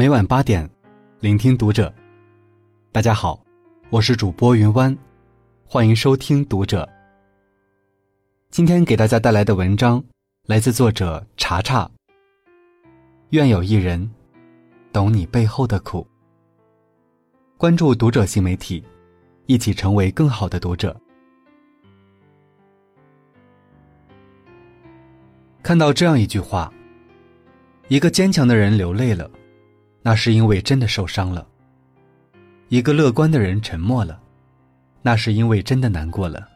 每晚八点，聆听读者。大家好，我是主播云湾，欢迎收听读者。今天给大家带来的文章来自作者查查。愿有一人懂你背后的苦。关注读者新媒体，一起成为更好的读者。看到这样一句话：一个坚强的人流泪了。那是因为真的受伤了。一个乐观的人沉默了，那是因为真的难过了。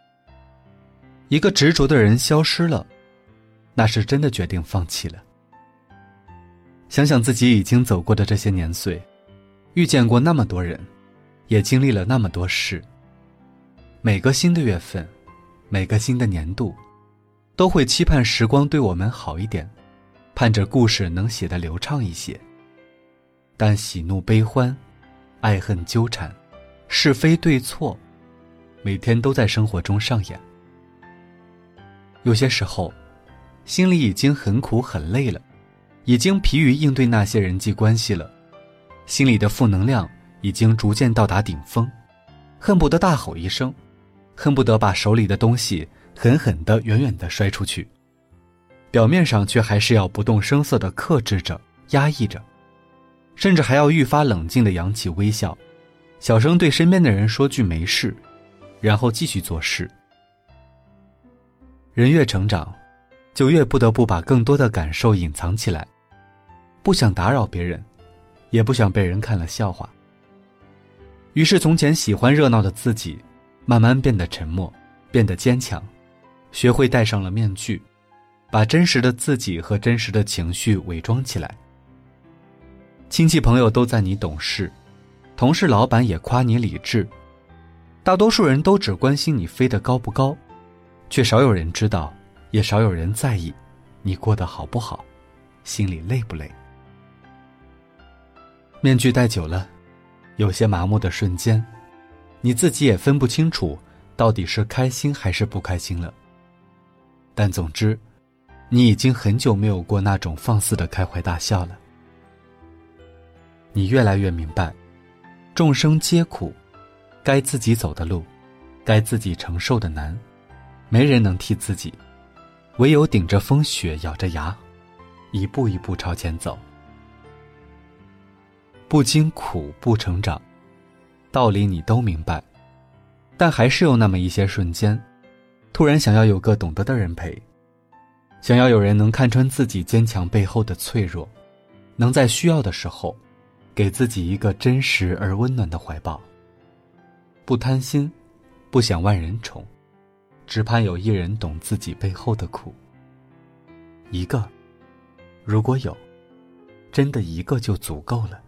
一个执着的人消失了，那是真的决定放弃了。想想自己已经走过的这些年岁，遇见过那么多人，也经历了那么多事。每个新的月份，每个新的年度，都会期盼时光对我们好一点，盼着故事能写得流畅一些。但喜怒悲欢，爱恨纠缠，是非对错，每天都在生活中上演。有些时候，心里已经很苦很累了，已经疲于应对那些人际关系了，心里的负能量已经逐渐到达顶峰，恨不得大吼一声，恨不得把手里的东西狠狠的、远远的摔出去。表面上却还是要不动声色的克制着、压抑着。甚至还要愈发冷静的扬起微笑，小声对身边的人说句没事，然后继续做事。人越成长，就越不得不把更多的感受隐藏起来，不想打扰别人，也不想被人看了笑话。于是，从前喜欢热闹的自己，慢慢变得沉默，变得坚强，学会戴上了面具，把真实的自己和真实的情绪伪装起来。亲戚朋友都在你懂事，同事老板也夸你理智，大多数人都只关心你飞得高不高，却少有人知道，也少有人在意，你过得好不好，心里累不累。面具戴久了，有些麻木的瞬间，你自己也分不清楚到底是开心还是不开心了。但总之，你已经很久没有过那种放肆的开怀大笑了。你越来越明白，众生皆苦，该自己走的路，该自己承受的难，没人能替自己，唯有顶着风雪，咬着牙，一步一步朝前走。不经苦不成长，道理你都明白，但还是有那么一些瞬间，突然想要有个懂得的人陪，想要有人能看穿自己坚强背后的脆弱，能在需要的时候。给自己一个真实而温暖的怀抱。不贪心，不想万人宠，只盼有一人懂自己背后的苦。一个，如果有，真的一个就足够了。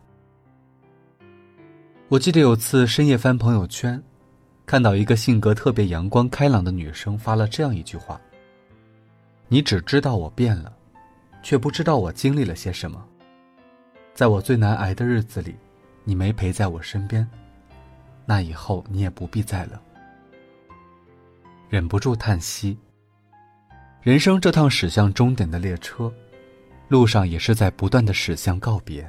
我记得有次深夜翻朋友圈，看到一个性格特别阳光开朗的女生发了这样一句话：“你只知道我变了，却不知道我经历了些什么。”在我最难挨的日子里，你没陪在我身边，那以后你也不必在了。忍不住叹息。人生这趟驶向终点的列车，路上也是在不断的驶向告别。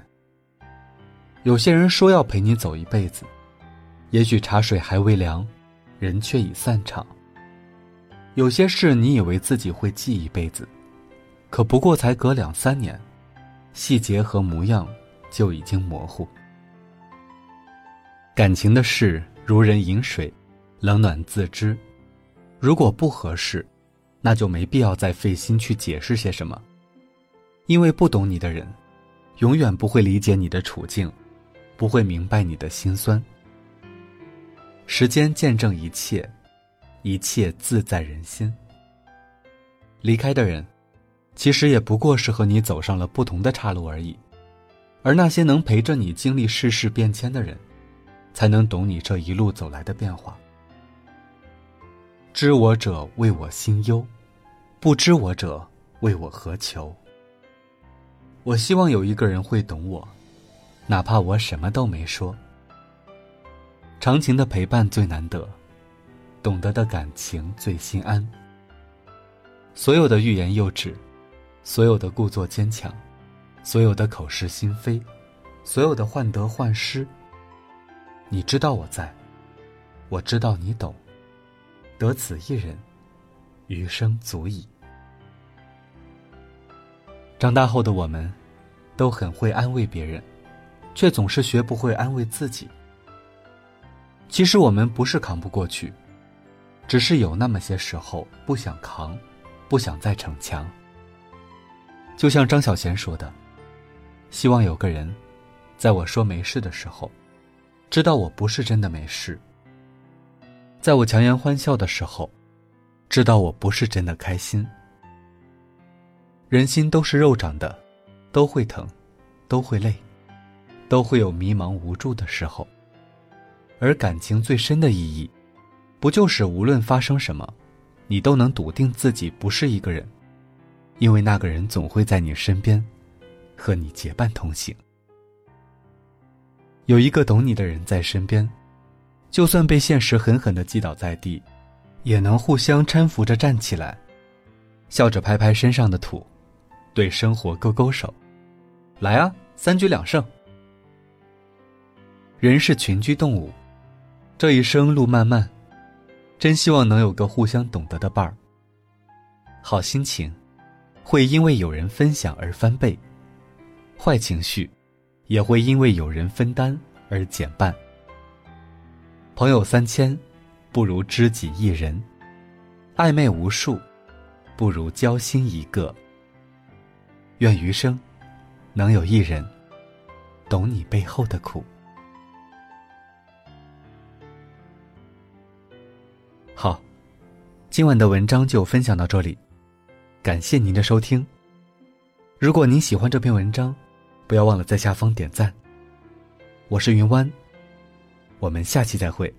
有些人说要陪你走一辈子，也许茶水还未凉，人却已散场。有些事你以为自己会记一辈子，可不过才隔两三年。细节和模样就已经模糊。感情的事如人饮水，冷暖自知。如果不合适，那就没必要再费心去解释些什么。因为不懂你的人，永远不会理解你的处境，不会明白你的心酸。时间见证一切，一切自在人心。离开的人。其实也不过是和你走上了不同的岔路而已，而那些能陪着你经历世事变迁的人，才能懂你这一路走来的变化。知我者为我心忧，不知我者为我何求。我希望有一个人会懂我，哪怕我什么都没说。长情的陪伴最难得，懂得的感情最心安。所有的欲言又止。所有的故作坚强，所有的口是心非，所有的患得患失。你知道我在，我知道你懂，得此一人，余生足矣。长大后的我们，都很会安慰别人，却总是学不会安慰自己。其实我们不是扛不过去，只是有那么些时候不想扛，不想再逞强。就像张小娴说的。希望有个人，在我说没事的时候，知道我不是真的没事；在我强颜欢笑的时候，知道我不是真的开心。人心都是肉长的，都会疼，都会累，都会有迷茫无助的时候。而感情最深的意义，不就是无论发生什么，你都能笃定自己不是一个人，因为那个人总会在你身边。和你结伴同行，有一个懂你的人在身边，就算被现实狠狠的击倒在地，也能互相搀扶着站起来，笑着拍拍身上的土，对生活勾勾手，来啊，三局两胜。人是群居动物，这一生路漫漫，真希望能有个互相懂得的伴儿。好心情，会因为有人分享而翻倍。坏情绪，也会因为有人分担而减半。朋友三千，不如知己一人；暧昧无数，不如交心一个。愿余生，能有一人，懂你背后的苦。好，今晚的文章就分享到这里，感谢您的收听。如果您喜欢这篇文章，不要忘了在下方点赞。我是云湾，我们下期再会。